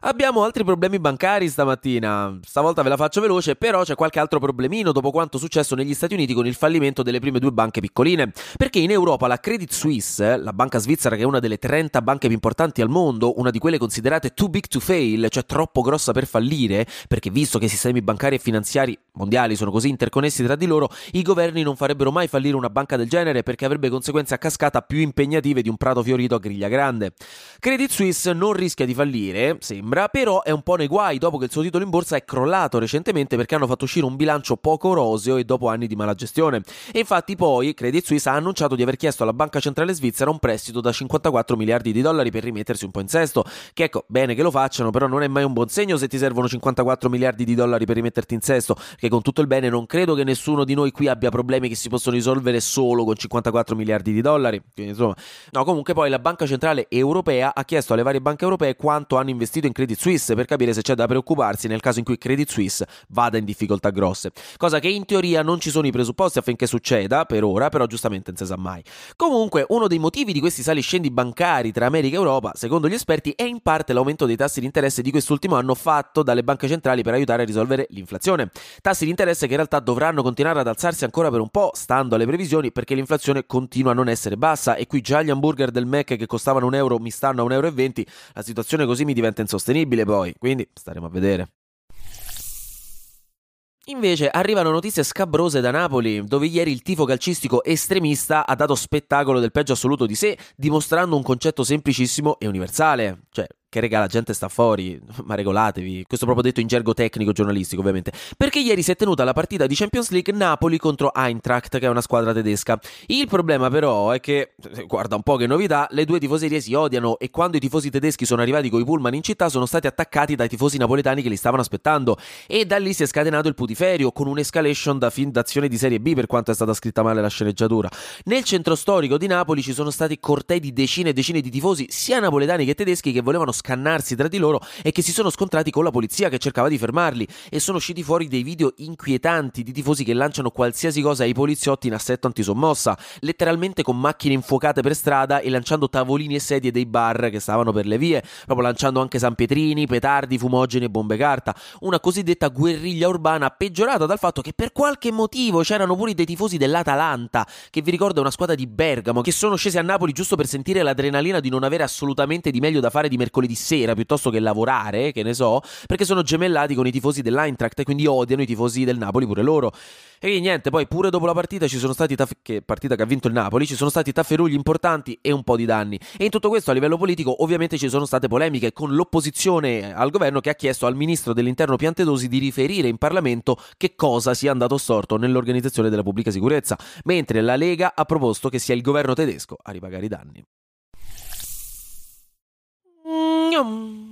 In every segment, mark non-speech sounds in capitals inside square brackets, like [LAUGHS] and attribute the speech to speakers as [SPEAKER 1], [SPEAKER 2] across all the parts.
[SPEAKER 1] Abbiamo altri problemi bancari stamattina. Stavolta ve la faccio veloce, però c'è qualche altro problemino dopo quanto successo negli Stati Uniti con il fallimento delle prime due banche piccoline. Perché in Europa la Credit Suisse, la banca svizzera che è una delle 30 banche più importanti al mondo, una di quelle considerate too big to fail, cioè troppo grossa per fallire, perché visto che i sistemi bancari e finanziari mondiali sono così interconnessi tra di loro, i governi non farebbero mai fallire una banca del genere perché avrebbe conseguenze a cascata più impegnative di un prato fiorito a griglia grande. Credit Suisse non rischia di fallire, sembra sembra, però è un po' nei guai dopo che il suo titolo in borsa è crollato recentemente perché hanno fatto uscire un bilancio poco roseo e dopo anni di mala gestione. E infatti poi Credit Suisse ha annunciato di aver chiesto alla Banca Centrale Svizzera un prestito da 54 miliardi di dollari per rimettersi un po' in sesto, che ecco, bene che lo facciano, però non è mai un buon segno se ti servono 54 miliardi di dollari per rimetterti in sesto, che con tutto il bene non credo che nessuno di noi qui abbia problemi che si possono risolvere solo con 54 miliardi di dollari. Quindi insomma, no, comunque poi la Banca Centrale Europea ha chiesto alle varie banche europee quanto hanno investito in Credit Suisse per capire se c'è da preoccuparsi nel caso in cui Credit Suisse vada in difficoltà grosse. Cosa che in teoria non ci sono i presupposti affinché succeda per ora, però giustamente non si sa mai. Comunque, uno dei motivi di questi saliscendi bancari tra America e Europa, secondo gli esperti, è in parte l'aumento dei tassi di interesse di quest'ultimo anno fatto dalle banche centrali per aiutare a risolvere l'inflazione. Tassi di interesse che in realtà dovranno continuare ad alzarsi ancora per un po', stando alle previsioni, perché l'inflazione continua a non essere bassa e qui già gli hamburger del Mac che costavano un euro mi stanno a 1,20 euro, la situazione così mi diventa insostenibile disponibile poi, quindi staremo a vedere. Invece arrivano notizie scabrose da Napoli, dove ieri il tifo calcistico estremista ha dato spettacolo del peggio assoluto di sé, dimostrando un concetto semplicissimo e universale. Cioè, che rega la gente sta fuori, [LAUGHS] ma regolatevi. Questo proprio detto in gergo tecnico giornalistico, ovviamente. Perché ieri si è tenuta la partita di Champions League Napoli contro Eintracht, che è una squadra tedesca. Il problema però è che, guarda un po' che novità, le due tifoserie si odiano e quando i tifosi tedeschi sono arrivati con i pullman in città sono stati attaccati dai tifosi napoletani che li stavano aspettando e da lì si è scatenato il putiferio con un'escalation da film d'azione di serie B per quanto è stata scritta male la sceneggiatura. Nel centro storico di Napoli ci sono stati cortei di decine e decine di tifosi, sia napoletani che tedeschi, che volevano scannarsi tra di loro e che si sono scontrati con la polizia che cercava di fermarli. E sono usciti fuori dei video inquietanti di tifosi che lanciano qualsiasi cosa ai poliziotti in assetto antisommossa, letteralmente con macchine infuocate per strada e lanciando tavolini e sedie dei bar che stavano per le vie, proprio lanciando anche sanpietrini, petardi, fumogeni e bombe carta, una cosiddetta guerriglia urbana peggiorata dal fatto che per qualche motivo c'erano pure dei tifosi dell'Atalanta, che vi ricordo è una squadra di Bergamo, che sono scesi a Napoli giusto per sentire l'adrenalina di non avere assolutamente di meglio da fare di mercoledì sera piuttosto che lavorare, che ne so, perché sono gemellati con i tifosi dell'Eintracht e quindi odiano i tifosi del Napoli pure loro. E niente, poi pure dopo la partita ci sono stati taff- che partita che ha vinto il Napoli, ci sono stati tafferugli importanti e un po' di danni. E in tutto questo a livello politico ovviamente ci sono state polemiche con l'opposizione al governo che ha chiesto al ministro dell'Interno Piantedosi di riferire in Parlamento che cosa sia andato storto nell'organizzazione della pubblica sicurezza, mentre la Lega ha proposto che sia il governo tedesco a ripagare i danni. 嗯。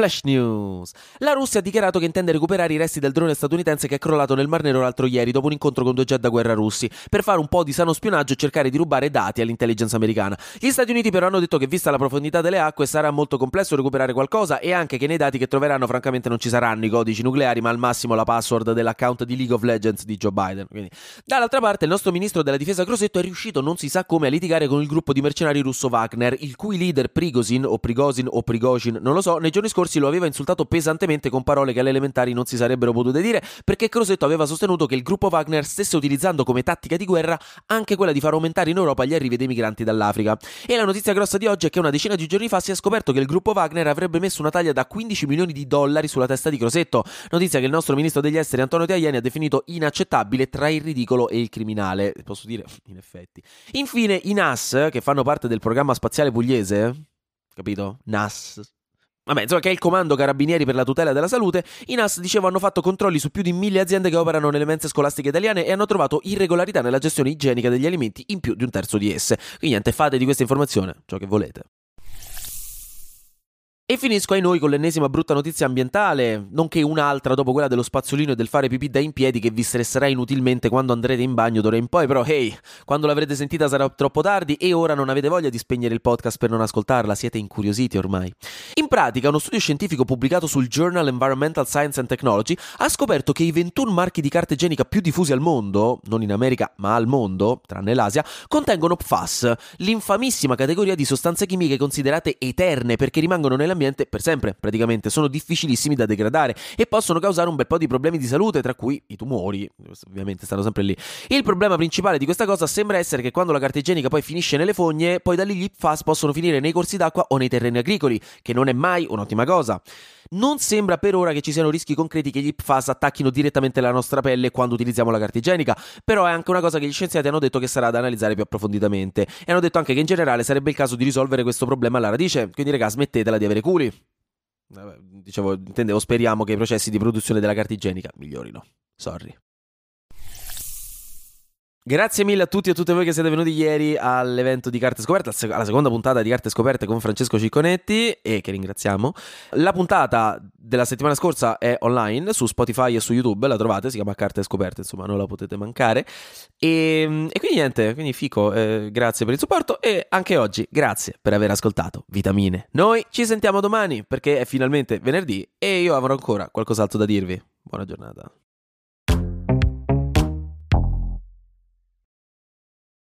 [SPEAKER 1] Flash News. La Russia ha dichiarato che intende recuperare i resti del drone statunitense che è crollato nel Mar Nero l'altro ieri dopo un incontro con due jet da guerra russi, per fare un po' di sano spionaggio e cercare di rubare dati all'intelligence americana. Gli Stati Uniti però hanno detto che vista la profondità delle acque sarà molto complesso recuperare qualcosa e anche che nei dati che troveranno francamente non ci saranno i codici nucleari, ma al massimo la password dell'account di League of Legends di Joe Biden. Quindi, dall'altra parte il nostro ministro della difesa Crosetto è riuscito non si sa come a litigare con il gruppo di mercenari russo Wagner, il cui leader Prigozhin o Prigozhin o Prigozhin, non lo so, nei giorni scorsi lo aveva insultato pesantemente con parole che alle elementari non si sarebbero potute dire perché Crosetto aveva sostenuto che il gruppo Wagner stesse utilizzando come tattica di guerra anche quella di far aumentare in Europa gli arrivi dei migranti dall'Africa. E la notizia grossa di oggi è che una decina di giorni fa si è scoperto che il gruppo Wagner avrebbe messo una taglia da 15 milioni di dollari sulla testa di Crosetto, notizia che il nostro ministro degli esteri Antonio Tajani ha definito inaccettabile tra il ridicolo e il criminale, posso dire in effetti. Infine i NAS, che fanno parte del programma spaziale pugliese, capito? NAS, Vabbè, insomma, che è il comando carabinieri per la tutela della salute, i NAS, dicevo, hanno fatto controlli su più di mille aziende che operano nelle mense scolastiche italiane e hanno trovato irregolarità nella gestione igienica degli alimenti in più di un terzo di esse. Quindi niente, fate di questa informazione ciò che volete. E finisco ai noi con l'ennesima brutta notizia ambientale, nonché un'altra dopo quella dello spazzolino e del fare pipì da in piedi che vi stresserà inutilmente quando andrete in bagno d'ora in poi, però hey, quando l'avrete sentita sarà troppo tardi e ora non avete voglia di spegnere il podcast per non ascoltarla, siete incuriositi ormai. In pratica, uno studio scientifico pubblicato sul Journal Environmental Science and Technology ha scoperto che i 21 marchi di carta igienica più diffusi al mondo, non in America ma al mondo, tranne l'Asia, contengono PFAS, l'infamissima categoria di sostanze chimiche considerate eterne perché rimangono nell'ambiente nell'ambiente per sempre, praticamente, sono difficilissimi da degradare e possono causare un bel po' di problemi di salute, tra cui i tumori, ovviamente stanno sempre lì. Il problema principale di questa cosa sembra essere che quando la carta igienica poi finisce nelle fogne, poi da lì gli PFAS possono finire nei corsi d'acqua o nei terreni agricoli, che non è mai un'ottima cosa. Non sembra per ora che ci siano rischi concreti che gli PFAS attacchino direttamente la nostra pelle quando utilizziamo la carta igienica, però è anche una cosa che gli scienziati hanno detto che sarà da analizzare più approfonditamente e hanno detto anche che in generale sarebbe il caso di risolvere questo problema alla radice, quindi raga smettetela di avere culi. Dicevo, intendevo, speriamo che i processi di produzione della carta igienica migliorino. Sorry. Grazie mille a tutti e a tutte voi che siete venuti ieri all'evento di Carte Scoperte, alla seconda puntata di Carte Scoperte con Francesco Cicconetti e che ringraziamo. La puntata della settimana scorsa è online su Spotify e su YouTube, la trovate, si chiama Carte Scoperte, insomma non la potete mancare. E, e quindi niente, quindi Fico, eh, grazie per il supporto e anche oggi grazie per aver ascoltato Vitamine. Noi ci sentiamo domani perché è finalmente venerdì e io avrò ancora qualcos'altro da dirvi. Buona giornata.